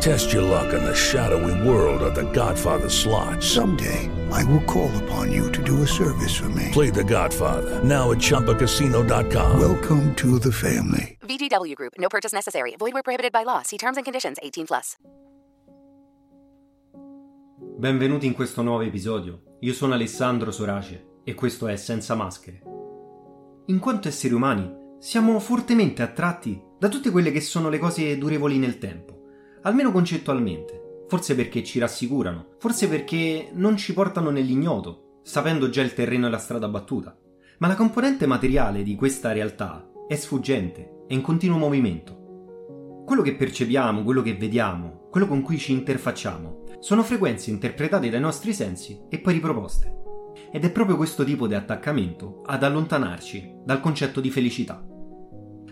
Test your luck in the shadowy world of The Godfather slot. Someday, I will call upon you to do a service for me. Play The Godfather now at ChumbaCasino.com. Welcome to the family. VGW Group. No purchase necessary. Void where prohibited by law. See terms and conditions. 18 plus. Benvenuti in questo nuovo episodio. Io sono Alessandro Sorace e questo è Senza Maschere. In quanto esseri umani, siamo fortemente attratti da tutte quelle che sono le cose durevoli nel tempo almeno concettualmente. Forse perché ci rassicurano, forse perché non ci portano nell'ignoto, sapendo già il terreno e la strada battuta. Ma la componente materiale di questa realtà è sfuggente, è in continuo movimento. Quello che percepiamo, quello che vediamo, quello con cui ci interfacciamo, sono frequenze interpretate dai nostri sensi e poi riproposte. Ed è proprio questo tipo di attaccamento ad allontanarci dal concetto di felicità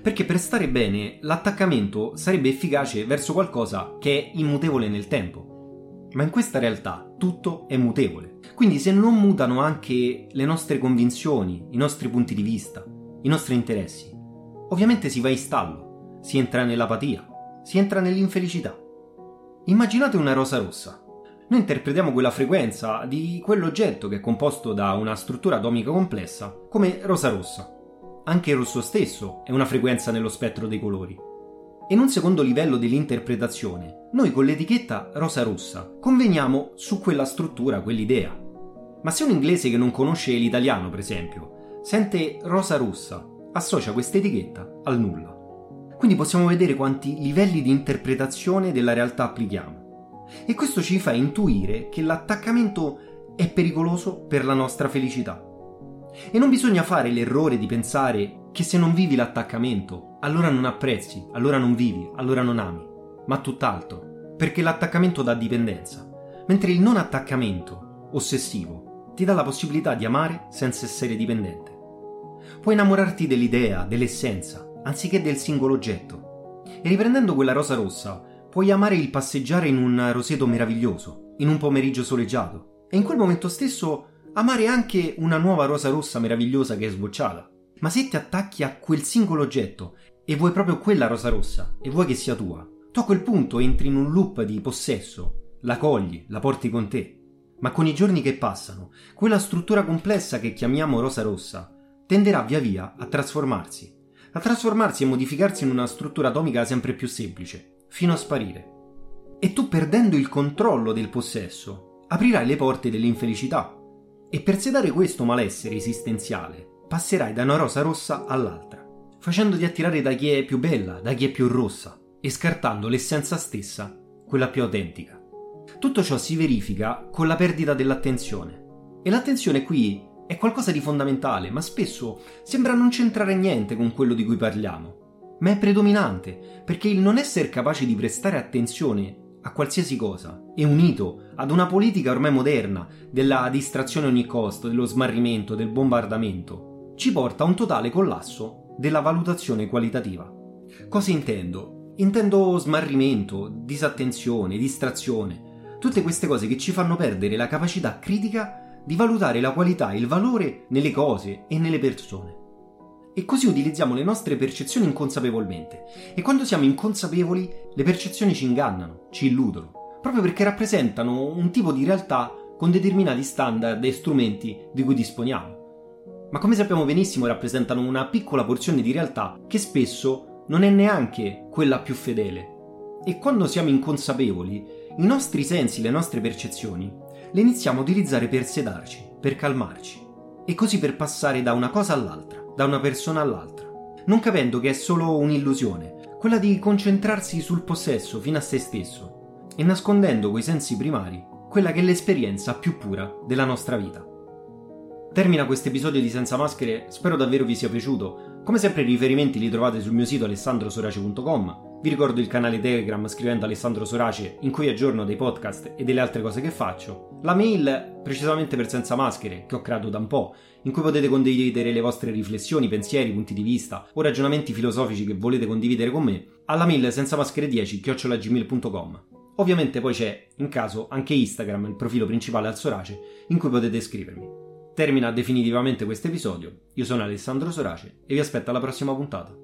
perché per stare bene l'attaccamento sarebbe efficace verso qualcosa che è immutevole nel tempo. Ma in questa realtà tutto è mutevole. Quindi se non mutano anche le nostre convinzioni, i nostri punti di vista, i nostri interessi, ovviamente si va in stallo, si entra nell'apatia, si entra nell'infelicità. Immaginate una rosa rossa. Noi interpretiamo quella frequenza di quell'oggetto che è composto da una struttura atomica complessa come rosa rossa anche il rosso stesso è una frequenza nello spettro dei colori. In un secondo livello dell'interpretazione, noi con l'etichetta rosa-rossa conveniamo su quella struttura, quell'idea. Ma se un inglese che non conosce l'italiano, per esempio, sente rosa-rossa, associa questa etichetta al nulla. Quindi possiamo vedere quanti livelli di interpretazione della realtà applichiamo. E questo ci fa intuire che l'attaccamento è pericoloso per la nostra felicità. E non bisogna fare l'errore di pensare che se non vivi l'attaccamento, allora non apprezzi, allora non vivi, allora non ami, ma tutt'altro, perché l'attaccamento dà dipendenza, mentre il non attaccamento, ossessivo, ti dà la possibilità di amare senza essere dipendente. Puoi innamorarti dell'idea, dell'essenza, anziché del singolo oggetto. E riprendendo quella rosa rossa, puoi amare il passeggiare in un roseto meraviglioso, in un pomeriggio soleggiato, e in quel momento stesso amare anche una nuova rosa rossa meravigliosa che è sbocciata. Ma se ti attacchi a quel singolo oggetto e vuoi proprio quella rosa rossa e vuoi che sia tua, tu a quel punto entri in un loop di possesso, la cogli, la porti con te. Ma con i giorni che passano, quella struttura complessa che chiamiamo rosa rossa tenderà via via a trasformarsi, a trasformarsi e modificarsi in una struttura atomica sempre più semplice, fino a sparire. E tu perdendo il controllo del possesso, aprirai le porte dell'infelicità, e per sedare questo malessere esistenziale passerai da una rosa rossa all'altra, facendoti attirare da chi è più bella, da chi è più rossa e scartando l'essenza stessa, quella più autentica. Tutto ciò si verifica con la perdita dell'attenzione. E l'attenzione qui è qualcosa di fondamentale, ma spesso sembra non c'entrare niente con quello di cui parliamo. Ma è predominante, perché il non essere capaci di prestare attenzione a qualsiasi cosa e unito ad una politica ormai moderna della distrazione a ogni costo, dello smarrimento, del bombardamento, ci porta a un totale collasso della valutazione qualitativa. Cosa intendo? Intendo smarrimento, disattenzione, distrazione, tutte queste cose che ci fanno perdere la capacità critica di valutare la qualità e il valore nelle cose e nelle persone. E così utilizziamo le nostre percezioni inconsapevolmente. E quando siamo inconsapevoli, le percezioni ci ingannano, ci illudono, proprio perché rappresentano un tipo di realtà con determinati standard e strumenti di cui disponiamo. Ma come sappiamo benissimo rappresentano una piccola porzione di realtà che spesso non è neanche quella più fedele. E quando siamo inconsapevoli, i nostri sensi, le nostre percezioni, le iniziamo a utilizzare per sedarci, per calmarci, e così per passare da una cosa all'altra da una persona all'altra, non capendo che è solo un'illusione, quella di concentrarsi sul possesso fino a se stesso, e nascondendo coi sensi primari quella che è l'esperienza più pura della nostra vita. Termina questo episodio di Senza Maschere, spero davvero vi sia piaciuto. Come sempre i riferimenti li trovate sul mio sito alessandrosorace.com Vi ricordo il canale Telegram scrivendo Alessandro Sorace in cui aggiorno dei podcast e delle altre cose che faccio. La mail precisamente per Senza Maschere che ho creato da un po', in cui potete condividere le vostre riflessioni, pensieri, punti di vista o ragionamenti filosofici che volete condividere con me alla mail senza maschere 10 chiocciolagmail.com. Ovviamente poi c'è, in caso, anche Instagram, il profilo principale al Sorace, in cui potete scrivermi. Termina definitivamente questo episodio. Io sono Alessandro Sorace e vi aspetto alla prossima puntata.